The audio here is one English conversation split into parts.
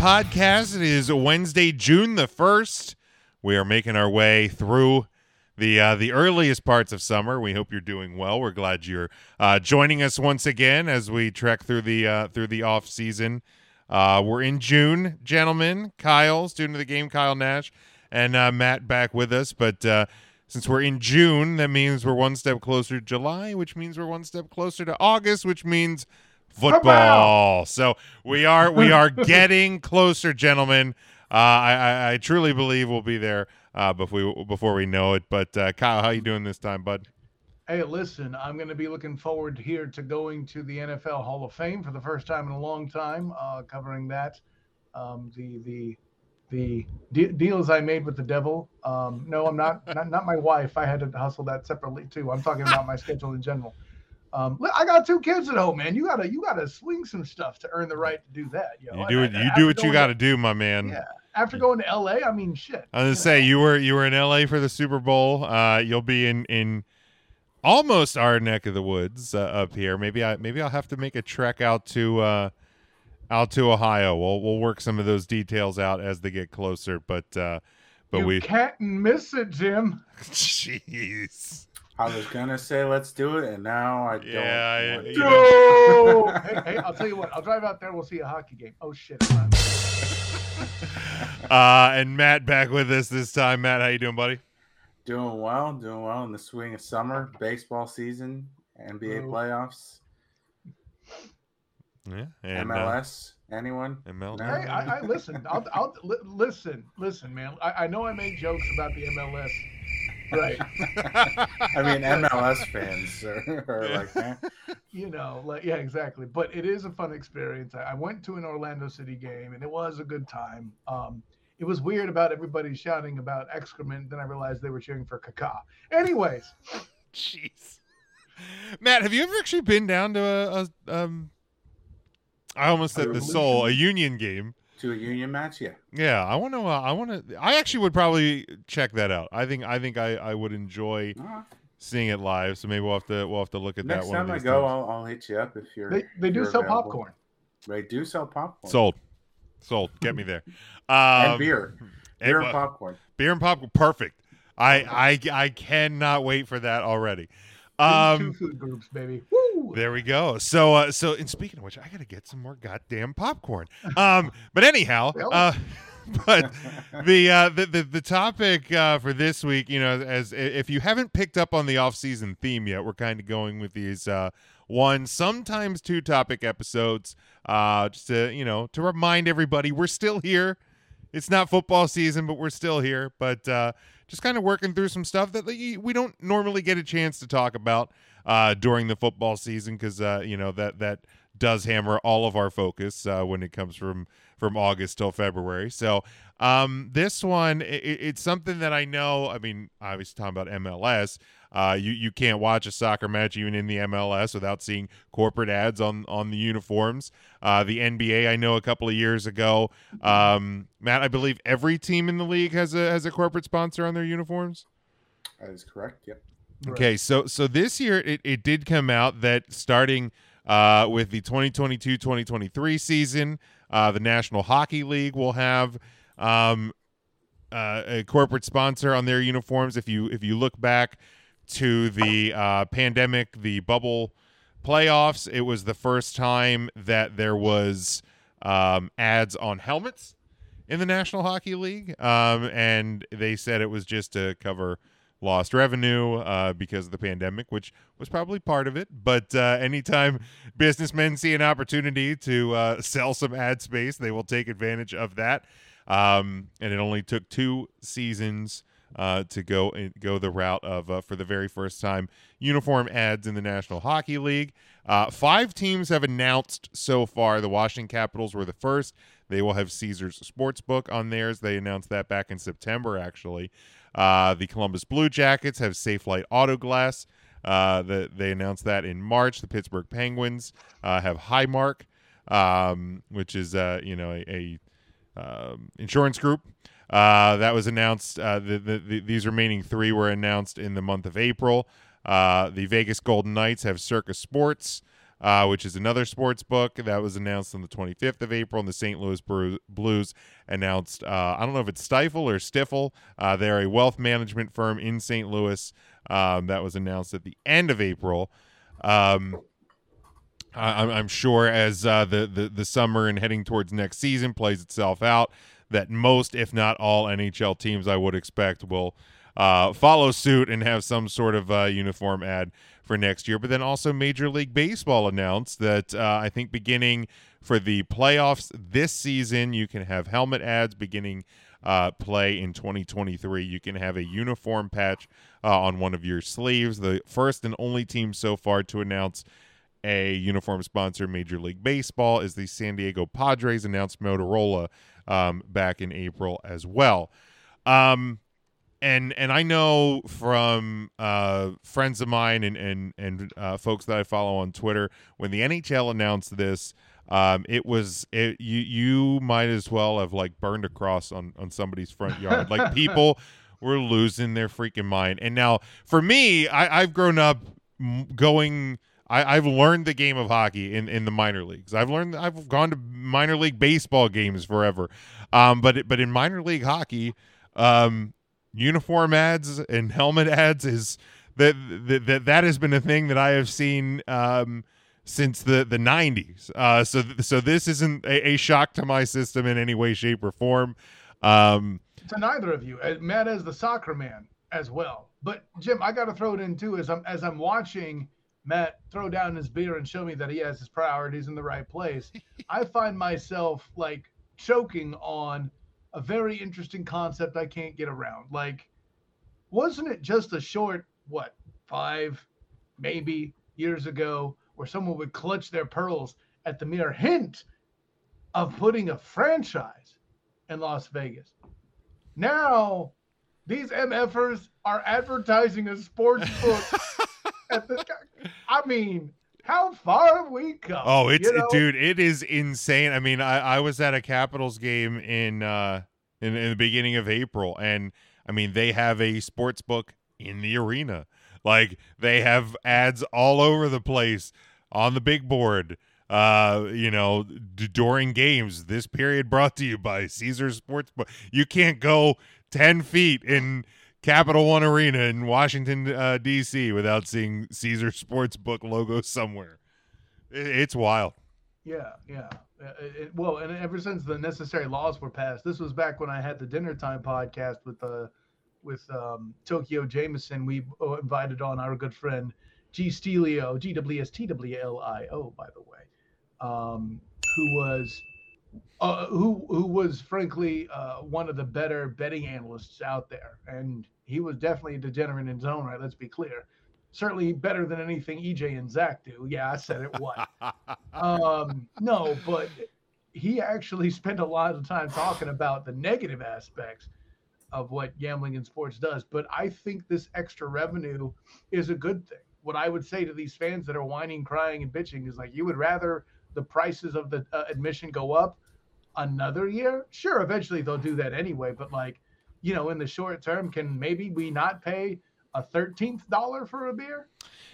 Podcast. It is Wednesday, June the 1st. We are making our way through the uh, the earliest parts of summer. We hope you're doing well. We're glad you're uh, joining us once again as we trek through the uh, through the off season. Uh, we're in June, gentlemen. Kyle, student of the game, Kyle Nash, and uh, Matt back with us. But uh, since we're in June, that means we're one step closer to July, which means we're one step closer to August, which means football. So we are we are getting closer, gentlemen. Uh, I, I I truly believe we'll be there uh, before we, before we know it. But uh, Kyle, how you doing this time, bud? Hey, listen, I'm going to be looking forward here to going to the NFL Hall of Fame for the first time in a long time, uh, covering that. Um, the the the de- deals I made with the devil. Um, no, I'm not, not not my wife. I had to hustle that separately too. I'm talking about my schedule in general. Um, I got two kids at home, man. You gotta you gotta swing some stuff to earn the right to do that. Yo. You do it. You do what you got to do, my man. Yeah. After going to LA, I mean, shit. I was gonna say you were you were in L.A. for the Super Bowl. Uh, you'll be in in almost our neck of the woods uh, up here. Maybe I maybe I'll have to make a trek out to uh, out to Ohio. We'll we'll work some of those details out as they get closer. But uh, but you we can't miss it, Jim. jeez. I was gonna say let's do it, and now I don't. Yeah, want I- to. you No. hey, hey, I'll tell you what. I'll drive out there. We'll see a hockey game. Oh shit. Uh, and Matt back with us this time. Matt, how you doing, buddy? Doing well, doing well in the swing of summer, baseball season, NBA Boo. playoffs, Yeah, and uh, MLS. Anyone? ML. No. Hey, I, I listen. I'll, I'll li- listen. Listen, man. I, I know I made jokes about the MLS. Right. I mean, MLS fans are, are Yeah. like, eh. you know, like yeah, exactly. But it is a fun experience. I, I went to an Orlando City game and it was a good time. Um, it was weird about everybody shouting about excrement. Then I realized they were cheering for Kaká. Anyways, Jeez. Matt, have you ever actually been down to a, a um I almost A said the soul, a union game. To a union match, yeah. Yeah, I want to. Uh, I want to. I actually would probably check that out. I think. I think I, I would enjoy seeing it live. So maybe we'll have to. We'll have to look at Next that one. time of I go. I'll, I'll hit you up if you're. they, they if do you're sell available. popcorn. They do sell popcorn. sold, sold. Get me there. Um, and beer, beer and well, popcorn. beer and popcorn. Perfect. I I I cannot wait for that already. Two Um, food groups, baby. Woo! There we go. So, uh, so, and speaking of which, I gotta get some more goddamn popcorn. Um, but anyhow, uh, but the, uh, the the the topic uh, for this week, you know, as if you haven't picked up on the off season theme yet, we're kind of going with these uh, one, sometimes two topic episodes, uh, just to you know to remind everybody we're still here. It's not football season, but we're still here. But uh, just kind of working through some stuff that we don't normally get a chance to talk about uh, during the football season because uh, you know that that does hammer all of our focus uh, when it comes from from August till February. So um, this one, i i- it's something that I know. I mean, obviously talking about MLS, uh, you you can't watch a soccer match even in the MLS without seeing corporate ads on on the uniforms. Uh, the NBA, I know a couple of years ago, um, Matt, I believe every team in the league has a has a corporate sponsor on their uniforms. That is correct. Yep. Right. Okay, so so this year it, it did come out that starting uh, with the 2022-2023 season, uh, the National Hockey League will have um, uh, a corporate sponsor on their uniforms. If you if you look back to the uh, pandemic, the bubble playoffs, it was the first time that there was um, ads on helmets in the National Hockey League, um, and they said it was just to cover lost revenue uh, because of the pandemic, which was probably part of it. But uh, anytime businessmen see an opportunity to uh, sell some ad space, they will take advantage of that. Um, and it only took two seasons uh, to go go the route of uh, for the very first time uniform ads in the National Hockey League. Uh, five teams have announced so far. The Washington Capitals were the first. They will have Caesars Sportsbook on theirs. They announced that back in September, actually. Uh, the Columbus Blue Jackets have Safelite Auto Glass. Uh, the, they announced that in March. The Pittsburgh Penguins uh, have Highmark, um, which is uh, you know a, a um, insurance group. Uh, that was announced. Uh, the, the, the, these remaining three were announced in the month of April. The Vegas Golden Knights have Circa Sports. Uh, which is another sports book that was announced on the 25th of April. And the St. Louis Blues announced, uh, I don't know if it's Stifle or Stifel. Uh, they're a wealth management firm in St. Louis um, that was announced at the end of April. Um, I, I'm sure as uh, the, the the summer and heading towards next season plays itself out, that most, if not all, NHL teams I would expect will uh, follow suit and have some sort of uh, uniform ad for next year. But then also Major League Baseball announced that uh, I think beginning for the playoffs this season, you can have helmet ads beginning uh, play in 2023. You can have a uniform patch uh, on one of your sleeves. The first and only team so far to announce a uniform sponsor, Major League Baseball, is the San Diego Padres, announced Motorola um, back in April as well. Um, and and I know from uh, friends of mine and and and uh, folks that I follow on Twitter when the NHL announced this, um, it was it, you you might as well have like burned a cross on on somebody's front yard. like people were losing their freaking mind. And now for me, I, I've grown up going I, have learned the game of hockey in, in the minor leagues. I've learned I've gone to minor league baseball games forever, um, but but in minor league hockey, um, uniform ads and helmet ads is that that that has been a thing that I have seen um, since the the '90s. Uh, so so this isn't a, a, shock to my system in any way, shape, or form. Um, to neither of you, uh, Matt as the soccer man as well. But Jim, I got to throw it in too as I'm as I'm watching Matt throw down his beer and show me that he has his priorities in the right place, I find myself like choking on a very interesting concept I can't get around. Like, wasn't it just a short, what, five, maybe years ago, where someone would clutch their pearls at the mere hint of putting a franchise in Las Vegas? Now, these MFers are advertising a sports book at the I mean, how far have we come? Oh, it's you know? dude, it is insane. I mean, I, I was at a Capitals game in uh in, in the beginning of April, and I mean they have a sports book in the arena. Like they have ads all over the place on the big board. Uh, you know, d- during games, this period brought to you by Caesars Sportsbook. You can't go ten feet in Capital One Arena in Washington uh, D.C. without seeing Caesar Sportsbook logo somewhere. It, it's wild. Yeah, yeah. Uh, it, well, and ever since the necessary laws were passed, this was back when I had the dinner time podcast with uh, with um, Tokyo Jameson. We uh, invited on our good friend G Stelio, G W S T W L I O, by the way, um, who was uh, who who was frankly uh, one of the better betting analysts out there, and he was definitely a degenerate in his own right. Let's be clear. Certainly better than anything EJ and Zach do. Yeah, I said it. What? um, no, but he actually spent a lot of time talking about the negative aspects of what gambling in sports does. But I think this extra revenue is a good thing. What I would say to these fans that are whining, crying, and bitching is like, you would rather the prices of the uh, admission go up another year, sure, eventually they'll do that anyway. But like, you know, in the short term, can maybe we not pay a thirteenth dollar for a beer?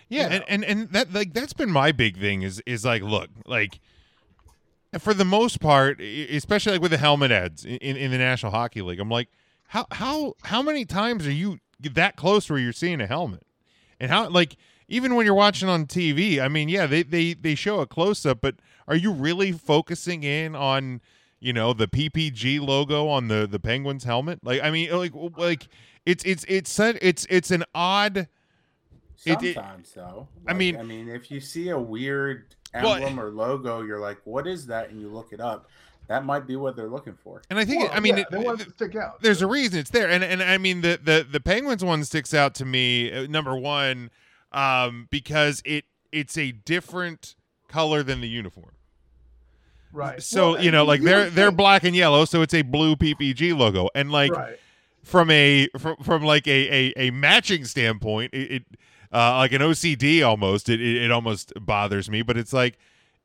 Yeah, you know? and, and and that like that's been my big thing is is like, look, like for the most part, especially like with the helmet ads in, in the National Hockey League, I'm like, how how how many times are you that close where you're seeing a helmet? And how like even when you're watching on TV, I mean, yeah, they they they show a close up, but are you really focusing in on you know the PPG logo on the the Penguins helmet? Like, I mean, like like it's it's it's it's it's an odd. Sometimes, though. Like, I mean, I mean, if you see a weird emblem or logo, you're like, "What is that?" and you look it up. That might be what they're looking for. And I think, well, I mean, yeah, it, they want to stick out. There's a reason it's there, and and I mean, the the the Penguins one sticks out to me. Uh, number one, um, because it it's a different color than the uniform. Right. So well, you know, like they're they're black and yellow, so it's a blue PPG logo, and like right. from a from from like a a, a matching standpoint, it, it uh, like an OCD almost, it, it it almost bothers me. But it's like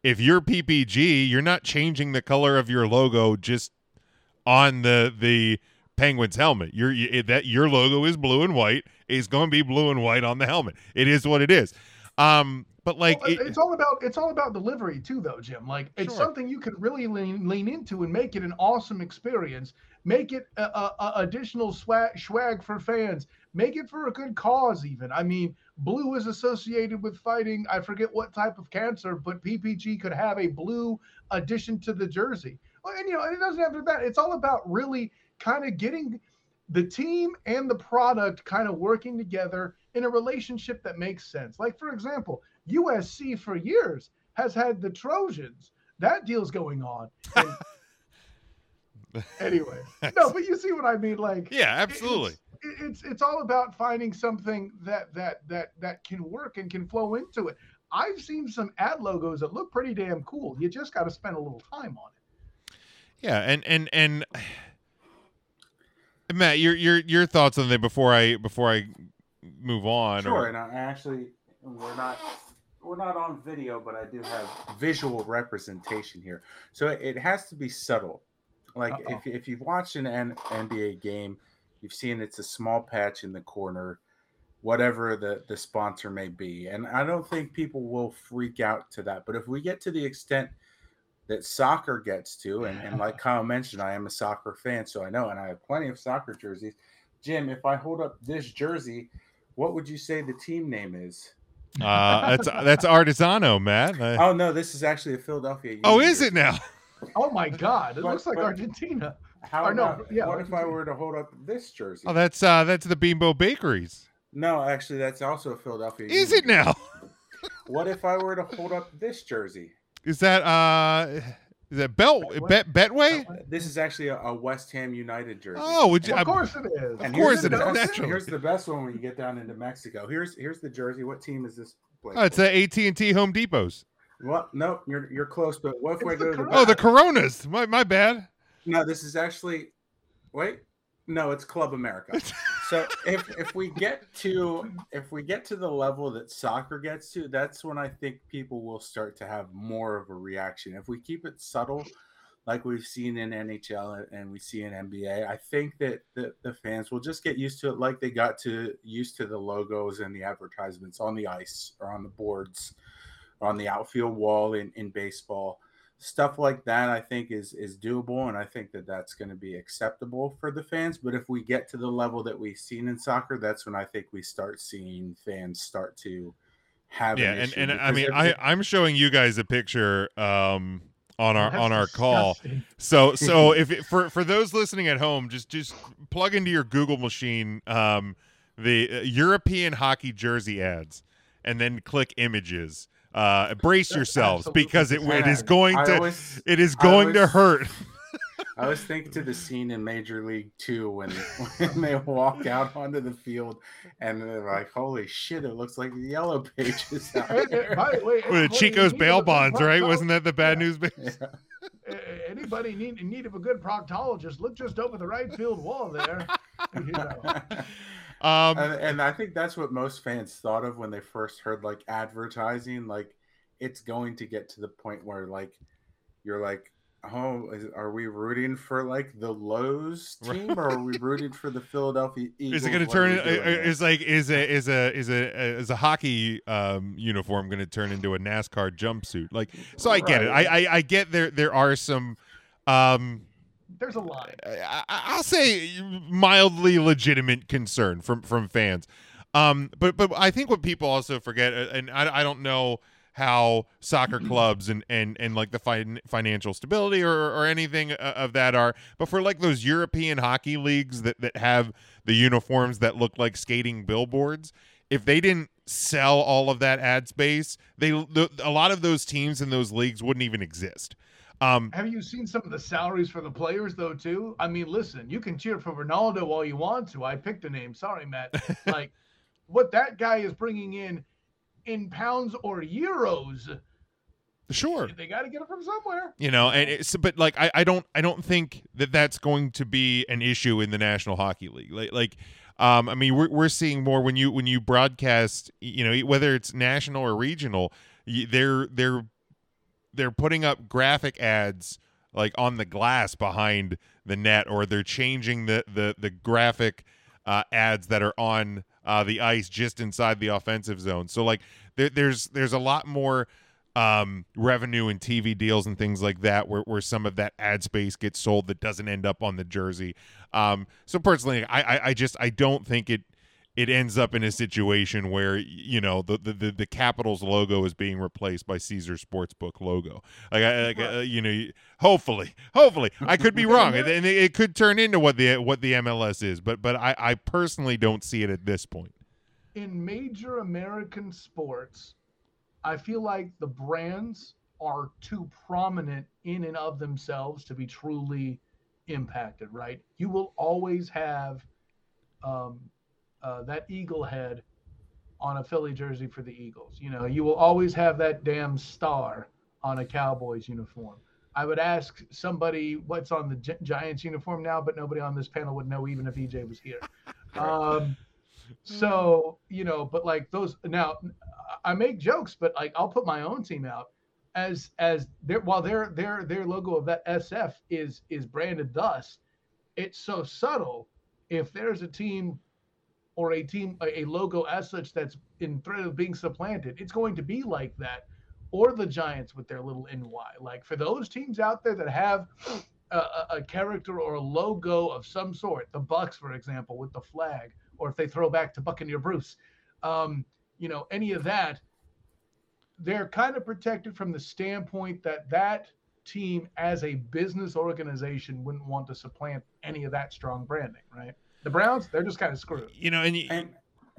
if you're PPG, you're not changing the color of your logo just on the the Penguins helmet. Your that your logo is blue and white. Is going to be blue and white on the helmet. It is what it is. Um, but like well, it, it's all about it's all about delivery too, though, Jim. Like it's sure. something you can really lean lean into and make it an awesome experience. Make it a, a, a additional swag, swag for fans. Make it for a good cause, even. I mean, blue is associated with fighting. I forget what type of cancer, but PPG could have a blue addition to the jersey. And you know, it doesn't have to be that. It's all about really kind of getting the team and the product kind of working together in a relationship that makes sense. Like, for example, USC for years has had the Trojans. That deal's going on. anyway, no, but you see what I mean. Like, yeah, absolutely. It's, it's it's all about finding something that that that that can work and can flow into it. I've seen some ad logos that look pretty damn cool. You just got to spend a little time on it. Yeah, and and and Matt, your your your thoughts on that before I before I move on. Sure, or... and I actually we're not we're not on video, but I do have visual representation here. So it has to be subtle. Like if if you've watched an NBA game, you've seen it's a small patch in the corner, whatever the the sponsor may be, and I don't think people will freak out to that. But if we get to the extent that soccer gets to, and, and like Kyle mentioned, I am a soccer fan, so I know, and I have plenty of soccer jerseys. Jim, if I hold up this jersey, what would you say the team name is? Uh, that's that's Artisano, Matt. I... Oh no, this is actually a Philadelphia. Union oh, is jersey. it now? Oh my God! It but, looks like but, Argentina. How or no, yeah, what Argentina. if I were to hold up this jersey? Oh, that's uh, that's the Bimbo Bakeries. No, actually, that's also a Philadelphia. Is Union it now? what if I were to hold up this jersey? Is that uh is that Belt Bet Betway? This is actually a, a, West Ham United jersey. Oh, would you, well, of course it is. Of course it is. Here's the best one when you get down into Mexico. Here's here's the jersey. What team is this? Oh, it's the AT and T Home Depots. Well, no, you're you're close, but what if we go to the Oh, the Coronas. My my bad. No, this is actually wait. No, it's Club America. so if if we get to if we get to the level that soccer gets to, that's when I think people will start to have more of a reaction. If we keep it subtle, like we've seen in NHL and we see in NBA, I think that the, the fans will just get used to it like they got to used to the logos and the advertisements on the ice or on the boards or on the outfield wall in, in baseball stuff like that i think is is doable and i think that that's going to be acceptable for the fans but if we get to the level that we've seen in soccer that's when i think we start seeing fans start to have yeah an and, and i mean i i'm showing you guys a picture um on our on our call. So so if it, for for those listening at home just just plug into your google machine um the uh, european hockey jersey ads and then click images uh, brace yourselves because it, it is going to always, it is going always, to hurt. I was thinking to the scene in Major League Two when when they walk out onto the field and they're like, "Holy shit! It looks like the Yellow Pages out there." With Chico's bail bonds, right? Wasn't that the bad yeah. news base? Yeah. Anybody need in need of a good proctologist? Look just over the right field wall there. You know. Um, and, and, I think that's what most fans thought of when they first heard like advertising. Like, it's going to get to the point where like you're like, oh, is, are we rooting for like the Lowe's team, or are we rooting for the Philadelphia Eagles? Is it going to turn? Is like is a is a is a is a hockey um, uniform going to turn into a NASCAR jumpsuit? Like, so I get right. it. I, I I get there. There are some. Um, there's a line. I, will say mildly legitimate concern from from fans. Um, but but I think what people also forget, uh, and I, I don't know how soccer clubs and and and like the fin- financial stability or or anything uh, of that are, but for like those European hockey leagues that that have the uniforms that look like skating billboards, if they didn't sell all of that ad space, they the, a lot of those teams in those leagues wouldn't even exist. Um, Have you seen some of the salaries for the players though too? I mean, listen, you can cheer for Ronaldo all you want to. I picked a name. Sorry, Matt. like what that guy is bringing in in pounds or euros. Sure, they got to get it from somewhere. You know, and it's but like I, I don't I don't think that that's going to be an issue in the National Hockey League. Like like um, I mean, we're we're seeing more when you when you broadcast, you know, whether it's national or regional, they're they're they're putting up graphic ads like on the glass behind the net or they're changing the the the graphic uh, ads that are on uh, the ice just inside the offensive zone. So like there, there's there's a lot more um, revenue and TV deals and things like that where, where some of that ad space gets sold that doesn't end up on the jersey. Um, so personally, I, I, I just I don't think it it ends up in a situation where you know the the, the, Capitals logo is being replaced by Caesar Sportsbook logo. Like, I, like uh, you know, hopefully, hopefully, I could be wrong, and, and it could turn into what the what the MLS is. But but I, I personally don't see it at this point. In major American sports, I feel like the brands are too prominent in and of themselves to be truly impacted. Right? You will always have. Um, uh, that eagle head on a Philly jersey for the Eagles. You know, you will always have that damn star on a Cowboys uniform. I would ask somebody what's on the Gi- Giants uniform now, but nobody on this panel would know even if EJ was here. Um, so you know, but like those now, I make jokes, but like I'll put my own team out as as their while their their their logo of that SF is is branded thus. It's so subtle. If there's a team or a team a logo as such that's in threat of being supplanted it's going to be like that or the giants with their little ny like for those teams out there that have a, a, character or a logo of some sort the bucks for example with the flag or if they throw back to buccaneer bruce um, you know any of that they're kind of protected from the standpoint that that team as a business organization wouldn't want to supplant any of that strong branding right the Browns, they're just kind of screwed. You know, and, you, And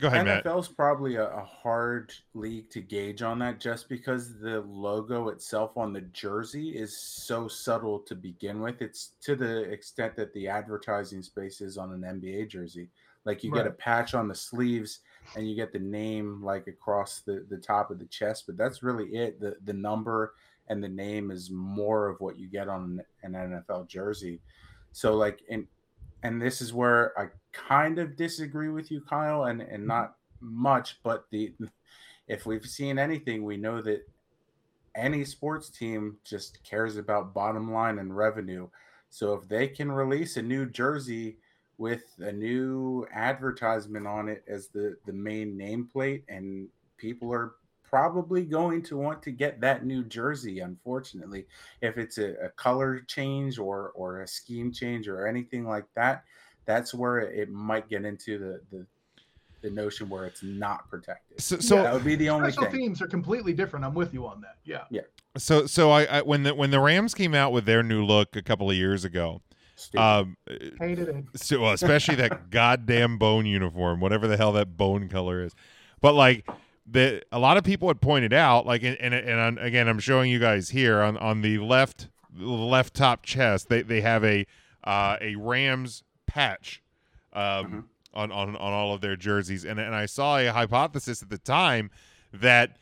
go ahead, Matt. NFL's probably a, a hard league to gauge on that just because the logo itself on the jersey is so subtle to begin with. It's to the extent that the advertising space is on an NBA jersey. Like you get a patch on the sleeves and you get the name like across the, the top of the chest, but that's really it. The the number and the name is more of what you get on an NFL jersey. So like in and this is where I kind of disagree with you, Kyle, and and not much, but the if we've seen anything, we know that any sports team just cares about bottom line and revenue. So if they can release a new jersey with a new advertisement on it as the the main nameplate and people are probably going to want to get that new jersey unfortunately if it's a, a color change or or a scheme change or anything like that that's where it might get into the the, the notion where it's not protected So so that would be the only Special thing teams are completely different. I'm with you on that. Yeah. Yeah. So so I, I when the when the Rams came out with their new look a couple of years ago, Stupid. um, Hated it. so well, especially that goddamn bone uniform, whatever the hell that bone color is. But like the a lot of people had pointed out, like and and, and again, I'm showing you guys here on on the left left top chest, they they have a uh, a Rams patch. Um, Mhm. On, on, on all of their jerseys and and I saw a hypothesis at the time that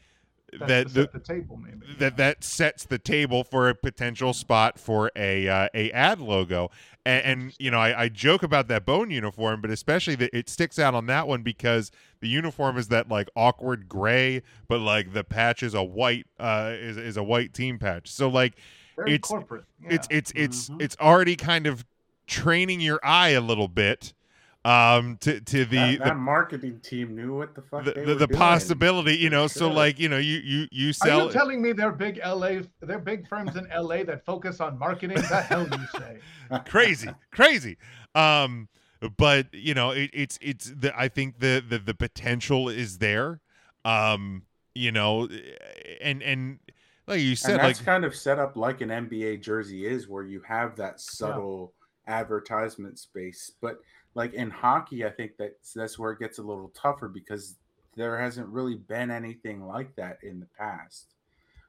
That's that the, the table, maybe. that that sets the table for a potential spot for a uh, a ad logo. And, and you know, I, I joke about that bone uniform, but especially that it sticks out on that one because the uniform is that like awkward gray, but like the patch is a white uh is is a white team patch. So like Very it's- corporate. it's yeah. it's it's Mhm. it's already kind of training your eye a little bit um to to the that, the marketing team knew what the fuck the, they the, were the doing. possibility, you know, so like, you know, you you you Are sell you telling me they're big LA? They're big firms in LA that focus on marketing. The hell you say? crazy, crazy. Um, but you know, it, it's it's the I think the the the potential is there. Um, you know, and and like you said, and like kind of set up like an NBA jersey is, where you have that subtle advertisement space. But like in hockey, I think that's that's where it gets a little tougher because there hasn't really been anything like that in the past.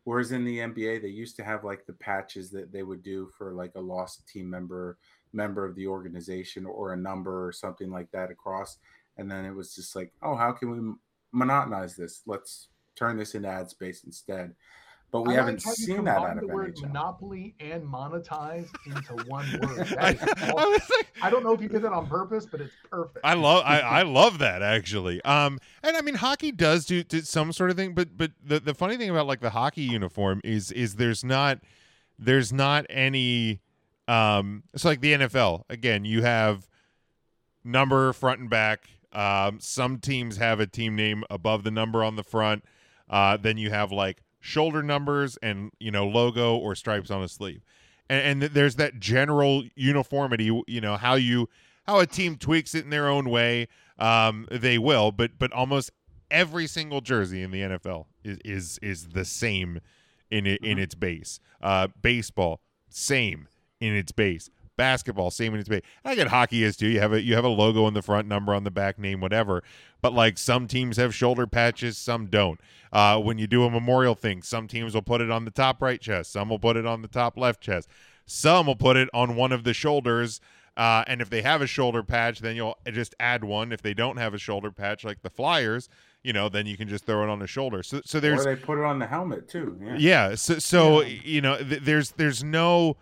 Whereas in the NBA, they used to have like the patches that they would do for like a lost team member, member of the organization, or a number or something like that across. And then it was just like, oh, how can we monotonize this? Let's turn this into ad space instead. But we I haven't like seen that out combined of the word NHL. monopoly and monetize into one word. I, That is I awesome. like, I don't know if you did that on purpose, but it's perfect. I love I, I love that actually. Um and I mean hockey does do, do some sort of thing, but but the, the funny thing about like the hockey uniform is is there's not there's not any um it's like the NFL. Again, you have number front and back Um, some teams have a team name above the number on the front. Uh, then you have like shoulder numbers and you know logo or stripes on a sleeve, and, and there's that general uniformity. You know how you how a team tweaks it in their own way. Um, they will, but but almost every single jersey in the NFL is is is the same in it, in its base. Uh, baseball, same in its base. Basketball, same in its base. I get hockey is too. You have a you have a logo in the front, number on the back, name, whatever. But like some teams have shoulder patches, some don't. Uh, when you do a memorial thing, some teams will put it on the top right chest, some will put it on the top left chest, some will put it on one of the shoulders. Uh, and if they have a shoulder patch, then you'll just add one. If they don't have a shoulder patch, like the Flyers, you know, then you can just throw it on the shoulder. So, so there's or they put it on the helmet too. Yeah. yeah. So, so you know, th- there's there's no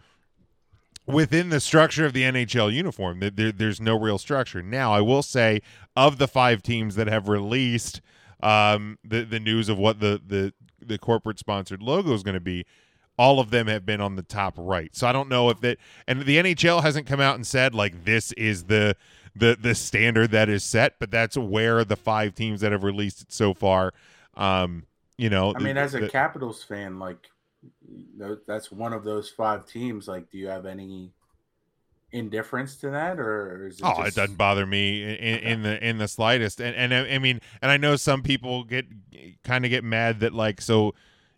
within the structure of the NHL uniform. There, there's no real structure. Now, I will say, of the five teams that have released um, the the news of what the the the corporate sponsored logo is going to be. All of them have been on the top right, so I don't know if that. And the NHL hasn't come out and said like this is the the the standard that is set, but that's where the five teams that have released it so far. Um, you know, I mean, as a the- Capitals fan, like that's one of those five teams. Like, do you have any indifference to that, or is it Oh, it doesn't bother me in, in, in the in the slightest. And and I, I mean, and I know some people get kind of get mad that like so,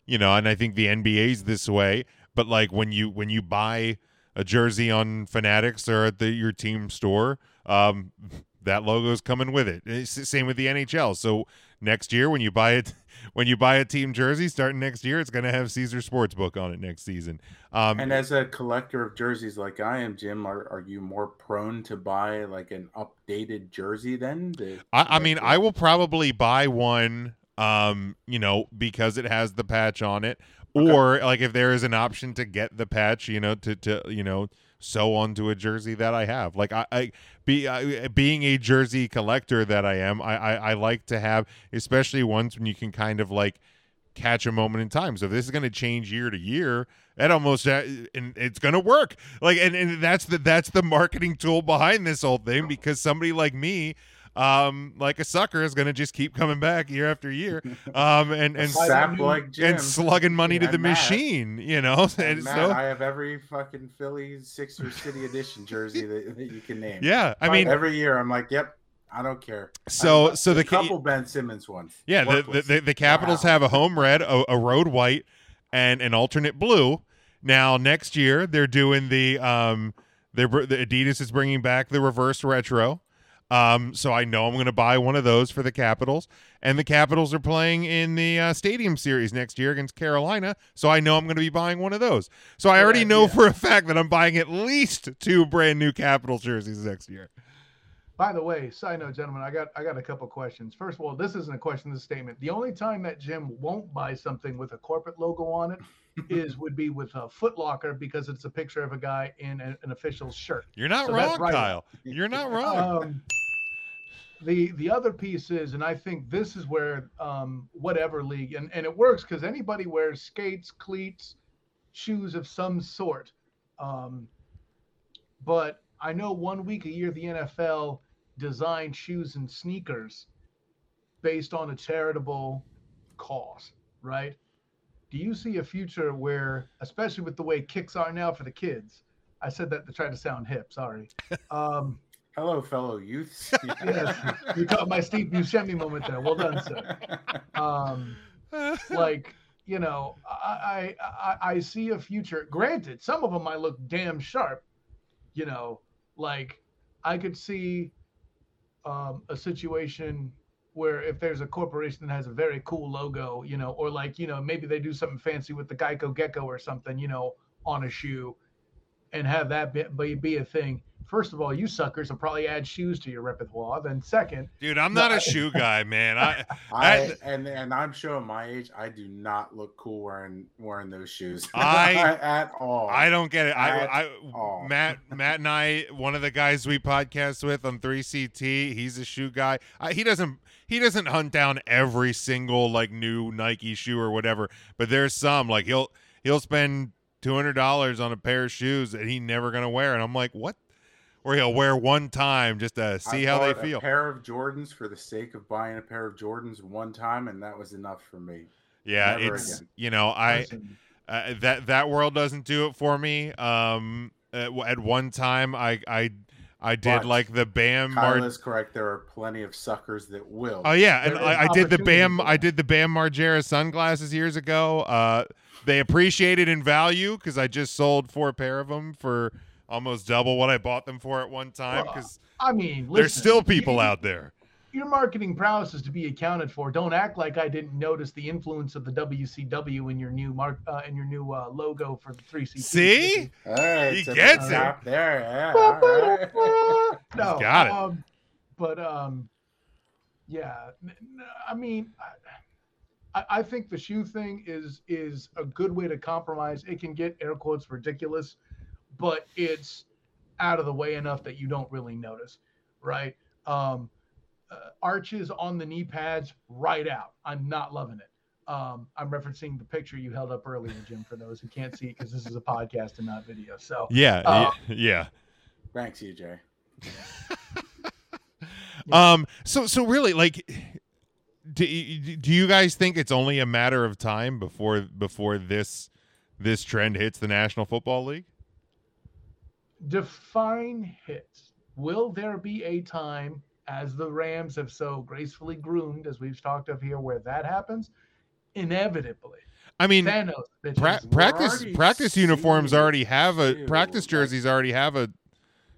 you know, and I think the NBA's this way. But like when you when you buy a jersey on Fanatics or at the your team store, um, that logo's coming with it. It's the same with the NHL. So next year when you buy it. When you buy a team jersey starting next year, it's going to have Caesar Sportsbook on it next season. Um, And as a collector of jerseys like I am, Jim, are, are you more prone to buy like an updated jersey then? to- I, I mean, I will probably buy one, um, you know, because it has the patch on it, Okay. or like if there is an option to get the patch, you know, to to you know sew onto a jersey that I have. Like I, I be I, being a jersey collector that I am, I, I I like to have, especially ones when you can kind of like catch a moment in time. So if this is going to change year to year, that almost uh, and it's going to work. Like and, and that's the that's the marketing tool behind this whole thing because somebody like me um like a sucker is going to just keep coming back year after year um and and Buy sap like Jim. and slugging money to the Matt. machine, you know. And And Matt, so I have every fucking Phillies Sixer City Edition jersey that, that you can name. yeah, I mean, every year I'm like, yep, I don't care. so I've- so the couple Ben Simmons ones. Yeah, the, the, the, the Capitals Wow. have a home red, a, a road white, and an alternate blue. Now next year they're doing the um, they're the Adidas is bringing back the reverse retro. Um, so I know I'm going to buy one of those for the Capitals, and the Capitals are playing in the uh, Stadium Series next year against Carolina. So I know I'm going to be buying one of those. So I already know idea. for a fact that I'm buying at least two brand new Capitals jerseys next year. By the way, side note, gentlemen, I got I got a couple questions. First of all, this isn't a question, this a statement. The only time that Jim won't buy something with a corporate logo on it is would be with a Foot Locker because it's a picture of a guy in a- an official shirt. You're not So wrong, right. Kyle. You're not wrong. Um, the the other piece is, and I think this is where um, whatever league, and, and it works because anybody wears skates, cleats, shoes of some sort. Um, but I know one week a year the NFL designed shoes and sneakers based on a charitable cause, right? Do you see a future where, especially with the way kicks are now for the kids, I said that to try to sound hip, sorry. Um, Hello, fellow youths. Yes, you caught my Steve Buscemi moment there. Well done, sir. Um, like you know, I, I I I see a future. Granted, some of them might look damn sharp. You know, like I could see um, a situation where if there's a corporation that has a very cool logo, you know, or like you know maybe they do something fancy with the Geico Gecko or something, you know, on a shoe, and have that be, be a thing. First of all, you suckers will probably add shoes to your repertoire. Then second, Dude, I'm No, not I- a shoe guy, man. I I and and I'm showing my age. I do not look cool wearing wearing those shoes. I- at all. I don't get it. I, At I all. Matt Matt and I, one of the guys we podcast with on 3CT, he's a shoe guy. I, he doesn't he doesn't hunt down every single like new Nike shoe or whatever, but there's some like he'll he'll spend two hundred dollars on a pair of shoes that he never gonna wear, and I'm like, what? Or he'll wear one time just to see I how they feel. A pair of Jordans for the sake of buying a pair of Jordans one time, and that was enough for me. Yeah, Never it's again. you know I uh, that that world doesn't do it for me. Um, at, at one time I I I did But like the Bam Kyle Mar- is correct. There are plenty of suckers that will. Oh yeah, and I, I did the Bam I did the Bam Margera sunglasses years ago. Uh, they appreciated in value because I just sold four pair of them for almost double what I bought them for at one time. Well, Because I mean, there's still people you- out there. Your marketing prowess is to be accounted for. Don't act like I didn't notice the influence of the WCW in your new mark uh, in your new uh, logo for the 3CT. See? All right, He gets it. top There, yeah. all right. no, got it. Um, but um, yeah, I mean, I, I think the shoe thing is is a good way to compromise. It can get air quotes ridiculous, but it's out of the way enough that you don't really notice, right? Um, uh, arches on the knee pads, right out. I'm not loving it. Um, I'm referencing the picture you held up earlier, Jim, for those who can't see it because this is a podcast and not video. So Yeah, Uh, yeah, yeah. Thanks, E EJ. Um. So so really, like, do do you guys think it's only a matter of time before before this this trend hits the National Football League? Define hits. Will there be a time, as the Rams have so gracefully groomed, as we've talked of here, where that happens? Inevitably. I mean, Thanos, pra- practice practice uniforms already have a too, practice jerseys already have a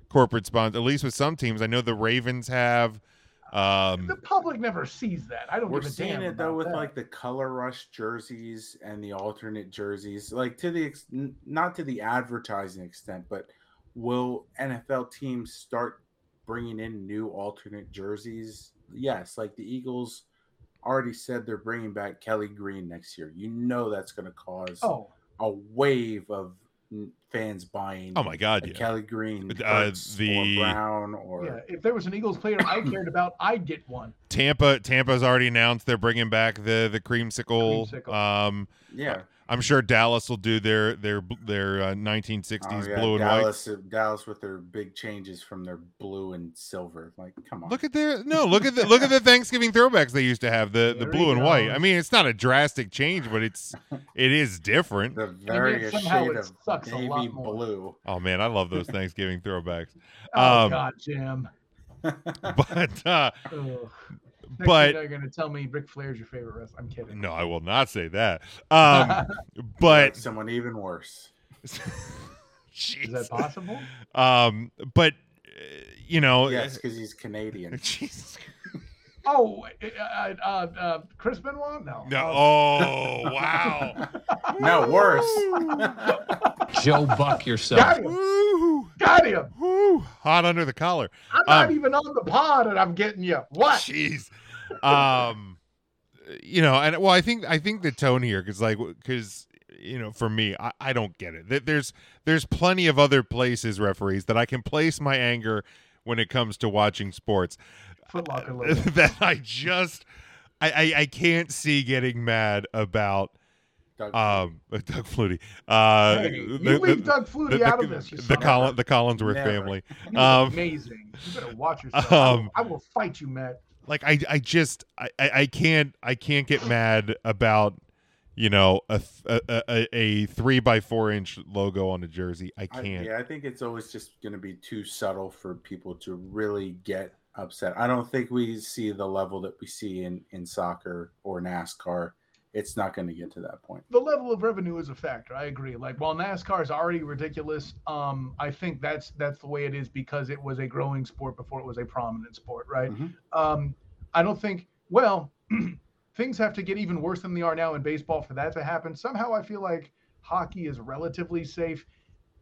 corporate sponsor. At least with some teams, I know the Ravens have. Um, the public never sees that. I don't We're give a seeing damn it though with that. like the color rush jerseys and the alternate jerseys, like to the ex- not to the advertising extent, but will NFL teams start bringing in new alternate jerseys? Yes, like the Eagles already said they're bringing back Kelly Green next year. You know that's going to cause Oh, a wave of fans buying. oh my God, yeah. Kelly Green, Uh, the- or Brown, or yeah. If there was an Eagles player I cared about, I'd get one. Tampa Tampa's already announced they're bringing back the the creamsicle. Creamsicle. Um, yeah, I'm sure Dallas will do their their their uh, 1960s Oh, yeah, blue and white. Dallas, Dallas with their big changes from their blue and silver. Like, come on. Look at their no. Look at the look at the Thanksgiving throwbacks they used to have the the blue he and white. I mean, it's not a drastic change, but it's it is different. the very shade of sucks a lot navy blue. Oh man, I love those Thanksgiving throwbacks. Oh Um, God, Jim. But uh, Ugh. Next but- you know, you're gonna tell me Ric Flair's your favorite wrestler. I'm kidding. no, I will not say that. Um, Like but someone even worse. is that possible? Um, but uh, you know, Yes, because he's Canadian. Jesus. Oh, uh, uh, uh, Chris Benoit? No. No. Uh, Oh wow. no, worse. Joe Buck yourself. got him. Woo, Got him. woo, hot under the collar. I'm not Um, even on the pod, and I'm getting you. What? Jeez. Um, you know, and well, I think I think the tone here, because like, because you know, for me, I, I don't get it. There- There's there's plenty of other places, referees, that I can place my anger when it comes to watching sports. Foot Locker logo. that I just I, I I can't see getting mad about. Doug, Um, Doug Flutie. Uh, Hey, the- you the- leave Doug Flutie the, out the, of this. You the, son of Collin, the Collinsworth Never. family. Um, amazing. You better watch yourself. I, will, um, I will fight you, Matt. like I I just I, I I can't I can't get mad about you know a a, a, a three by four inch logo on a jersey. I I, can't. yeah, I think it's always just going to be too subtle for people to really get upset. I don't think we see the level that we see in in soccer or NASCAR. It's not going to get to that point. The level of revenue is a factor. I agree. Like while NASCAR is already ridiculous, um, I think that's that's the way it is because it was a growing sport before it was a prominent sport, right? Mhm. Um, I don't think. Well, things have to get even worse than they are now in baseball for that to happen. Somehow, I feel like hockey is relatively safe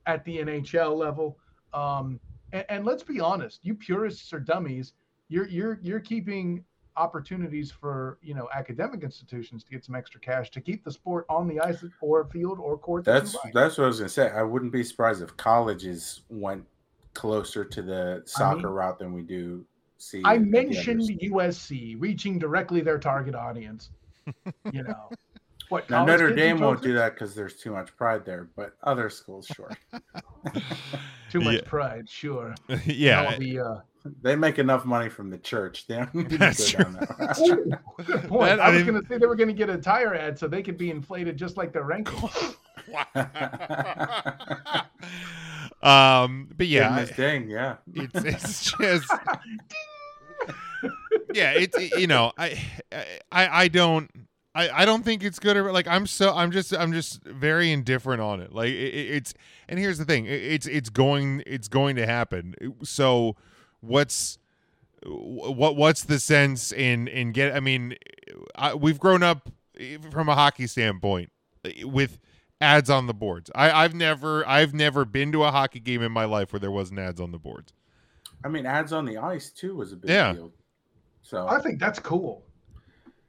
at the NHL level. Um, and, and let's be honest, you purists are dummies. You're you're you're keeping opportunities for you know academic institutions to get some extra cash to keep the sport on the ice or field or court. That's that's what I was to say. I wouldn't be surprised if colleges went closer to the soccer mean- route than we do see. I mentioned. USC reaching directly their target audience. You know what? Now Notre kids Dame won't talk do that because there's too much pride there, but other schools, sure. Too much Yeah. pride, sure. yeah, All the, uh, They make enough money from the church. They don't need to That's go down that. Ooh, good point. That- I, I was going to say they were going to get a tire ad so they could be inflated just like their rankings. um, but yeah, yeah, I- dang, yeah. it's it's just yeah it's you know I, I i don't I, I don't think it's good or like i'm so i'm just i'm just very indifferent on it like it, it- it's and here's the thing it- it's it's going it's going to happen so what's what what's the sense in in get i mean I, we've grown up eh, from a hockey standpoint eh, with ads on the boards i i've never i've never been to a hockey game in my life where there wasn't ads on the boards I mean, ads on the ice too was a big Yeah. deal. So I think that's cool.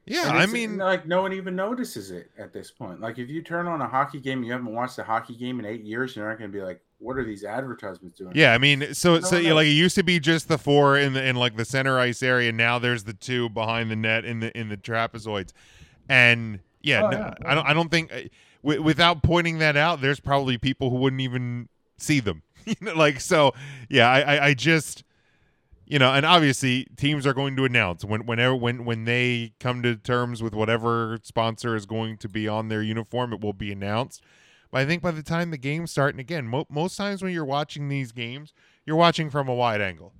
Yeah i mean like no one even notices it at this point. Like if you turn on a hockey game, you haven't watched a hockey game in eight years, you're not going to be like, "What are these advertisements doing?" Yeah, I mean, so No so yeah, like it used to be just the four in the in like the center ice area. Now there's the two behind the net in the in the trapezoids, and yeah, Oh, no, yeah, I don't I don't think uh, wi- without pointing that out, there's probably people who wouldn't even see them. you know, like so, yeah, I, I I just you know, and obviously teams are going to announce when whenever when when they come to terms with whatever sponsor is going to be on their uniform, it will be announced. But I think by the time the game's starting again, mo- most times when you're watching these games, you're watching from a wide angle.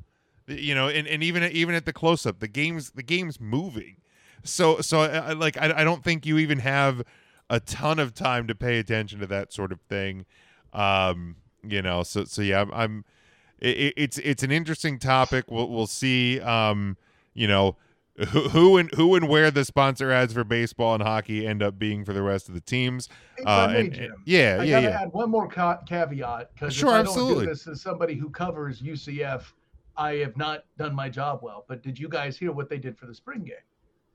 You know, and, and even even at the close up, the game's the game's moving. So so I, I- like I, I don't think you even have a ton of time to pay attention to that sort of thing. Um, you know, so so yeah, I'm, I'm it, it's it's an interesting topic. We'll we'll see. Um, you know, who, who and who and where the sponsor ads for baseball and hockey end up being for the rest of the teams. Uh, may, and, yeah, I yeah, gotta yeah. add one more ca- caveat because Sure, if I absolutely. don't do this as somebody who covers UCF, I have not done my job well. But did you guys hear what they did for the spring game?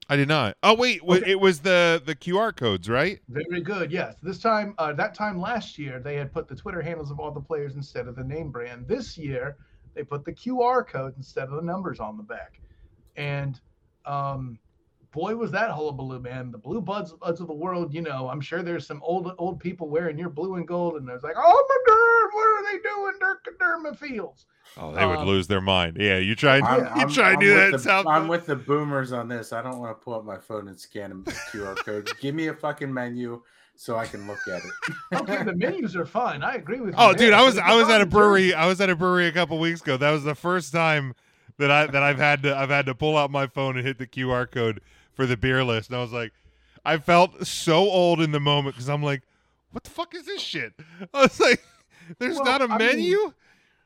I did not. Oh wait, Okay. it was the the QR codes, right? Very good. Yes. This time, uh, that time last year, they had put the Twitter handles of all the players instead of the name brand. This year, they put the QR code instead of the numbers on the back. And um, boy, was that hullabaloo, man. The blue buds, buds of the world, you know, I'm sure there's some old old people wearing your blue and gold, and there's like, oh my God, what are they doing? Derma Fields. Oh, they would Um, lose their mind. Yeah, you try I'm, you I'm- try to do that the, South. I'm with the boomers on this. I don't want to pull up my phone and scan a QR code. Give me a fucking menu so I can look at it. Okay, the menus are fine. I agree with you. Oh, there, dude, I was I was at a brewery. I was at a brewery a couple weeks ago. That was the first time that I that I've had to I've had to pull out my phone and hit the QR code for the beer list. And I was like, I felt so old in the moment because I'm like, what the fuck is this shit? I was like, there's Well, not a I mean, menu.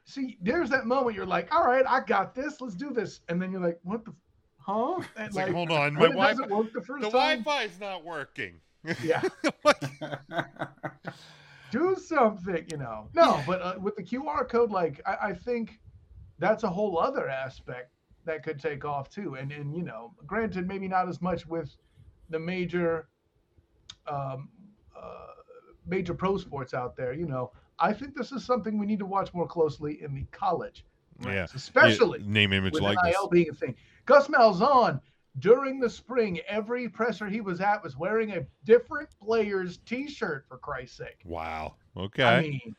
see, there's that moment you're like, all right, I got this. Let's do this. And then you're like, what the, huh? And It's like, hold on, my Wi the the time. Wi-Fi's not working. Yeah, do something, you know. No, but uh, with the QR code, like I, I think that's a whole other aspect that could take off too. And and you know, granted, maybe not as much with the major, um, uh, major pro sports out there. You know, I think this is something we need to watch more closely in the college, Yeah. especially Yeah, name, image, with likeness. NIL being a thing. Gus Malzahn, during the spring, every presser he was at was wearing a different player's T-shirt. For Christ's sake, Wow. Okay. I mean,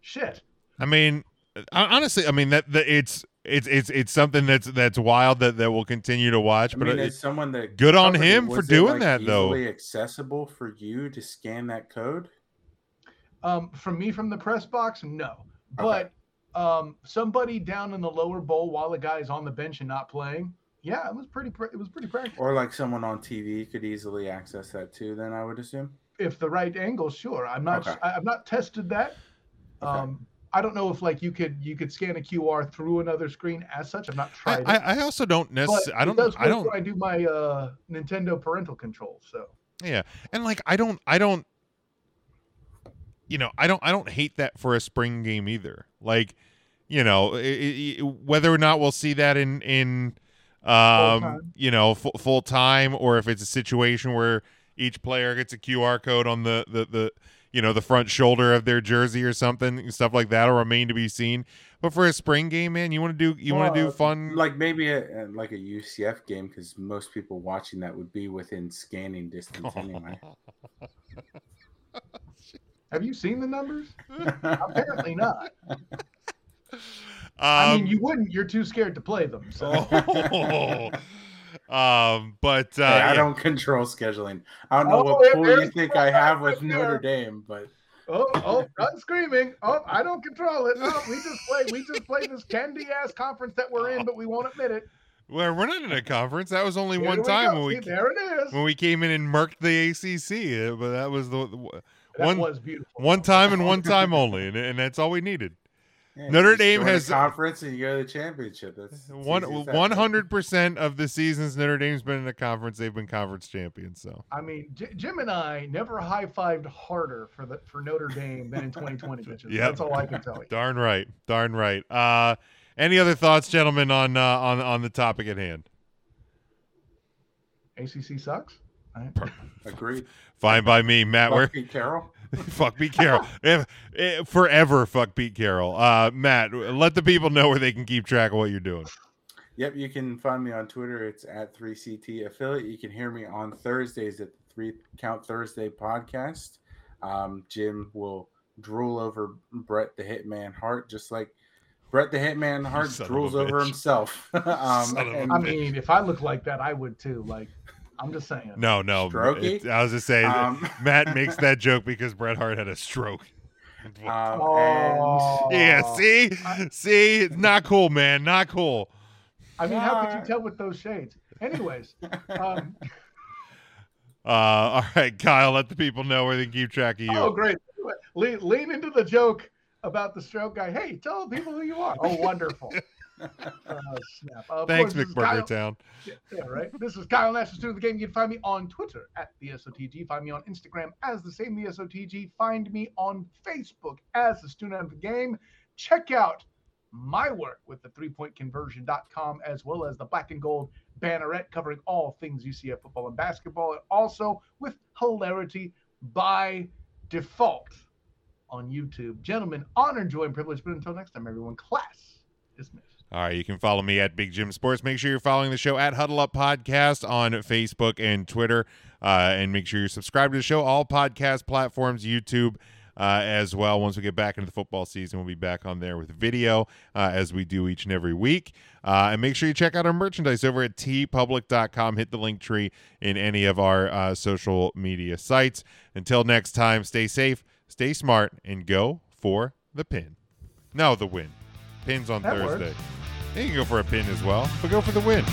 shit. I mean, honestly, I mean that, that it's it's it's it's something that's that's wild that that we'll continue to watch. I but mean, it, someone that good on him for doing like, that, though. Easily accessible for you to scan that code. Um, from me from the press box, no. Okay. But um, somebody down in the lower bowl while the guy's on the bench and not playing, yeah, it was pretty. Pr- it was pretty practical. Or like someone on TV could easily access that too. Then I would assume. If the right angle, sure. I'm not. Okay. I, I've not tested that. Okay. Um, I don't know if like you could you could scan a QR through another screen as such. I've not I, tried it. I I also don't But necessarily. I don't. does I work don't. I do my uh, Nintendo parental control. So Yeah, and like I don't. I don't. You know, I don't. I don't hate that for a spring game either. Like, you know, i i i- whether or not we'll see that in in um you know full, full time or if it's a situation where each player gets a QR code on the the the you know the front shoulder of their jersey or something stuff like that will remain to be seen. But for a spring game, man, you want to do you want to do fun Like maybe a- like a UCF game because most people watching that would be within scanning distance anyway. have you seen the numbers? Apparently not. I mean, Um, you wouldn't. You're too scared to play them. So. oh. um, but uh, Hey, I yeah. don't control scheduling. I don't know Oh, what pool you think I have with there. Notre Dame, but Oh, oh, not screaming. Oh, I don't control it. No, we just play. We just play this candy ass conference that we're in, but we won't admit it. Well, we're not in a conference. That was only Here one time go. when we See, there it is. when we came in and murked the ACC. uh, But that was the, the that one was beautiful. one time and one time only, and, and that's all we needed. yeah, Notre Dame join a has- conference and you go to the championship. That's One easy as that. one hundred percent of the seasons Notre Dame's been in a conference, they've been conference champions. So I mean, J- Jim and I never high fived harder for the for Notre Dame than in 2020 bitches. Yep. That's all I can tell you. darn right, darn right. Uh, any other thoughts, gentlemen, on uh, on on the topic at hand? ACC sucks. Right? Agreed. Fine by me, Matt. Fuck Where Pete Carroll. fuck Pete Carroll. If, eh, forever, fuck Pete Carroll. Uh, Matt, let the people know where they can keep track of what you're doing. Yep, you can find me on Twitter. It's at 3CT Affiliate. You can hear me on Thursdays at the Three Count Thursday podcast. Um, Jim will drool over Bret the Hitman Hart, just like Bret the Hitman Hart son of a drools over bitch. himself. um, Son of a and, I mean, if I look like that, I would too. Like, I'm just saying. No, no. Strokey? it- I was just saying, um, Matt makes that joke because Bret Hart had a stroke. um, and Oh. yeah, see, I- see, not cool, man, not cool. I mean, how could you tell with those shades? Anyways, um, Uh, all right, Kyle, let the people know where they can keep track of you. oh great, lean, lean into the joke about the stroke guy. Hey, tell the people who you are. Oh, wonderful. Uh, snap. Uh, Thanks, course, McBurger Town. Yeah, yeah, right. This is Kyle Nash, the student of the game. You can find me on Twitter at the SOTG. Find me on Instagram as the same the SOTG. Find me on Facebook as the student of the game. Check out my work with the three point conversion.com as well as the black and gold banneret covering all things UCF football and basketball, and also with hilarity by default on YouTube. Gentlemen, honor, joy, and privilege. But until next time, everyone, class. All right, you can follow me at Big Jim Sports. Make sure you're following the show at Huddle Up Podcast on Facebook and Twitter, uh, and make sure you're subscribed to the show all podcast platforms, YouTube. Uh, as well, once we get back into the football season, we'll be back on there with video uh, as we do each and every week. Uh, and make sure you check out our merchandise over at teepublic.com. Hit the link tree in any of our uh, social media sites. Until next time, stay safe, stay smart, and go for the pin. No, the win. Pins on That Thursday. works. You can go for a pin as well, but go for the win.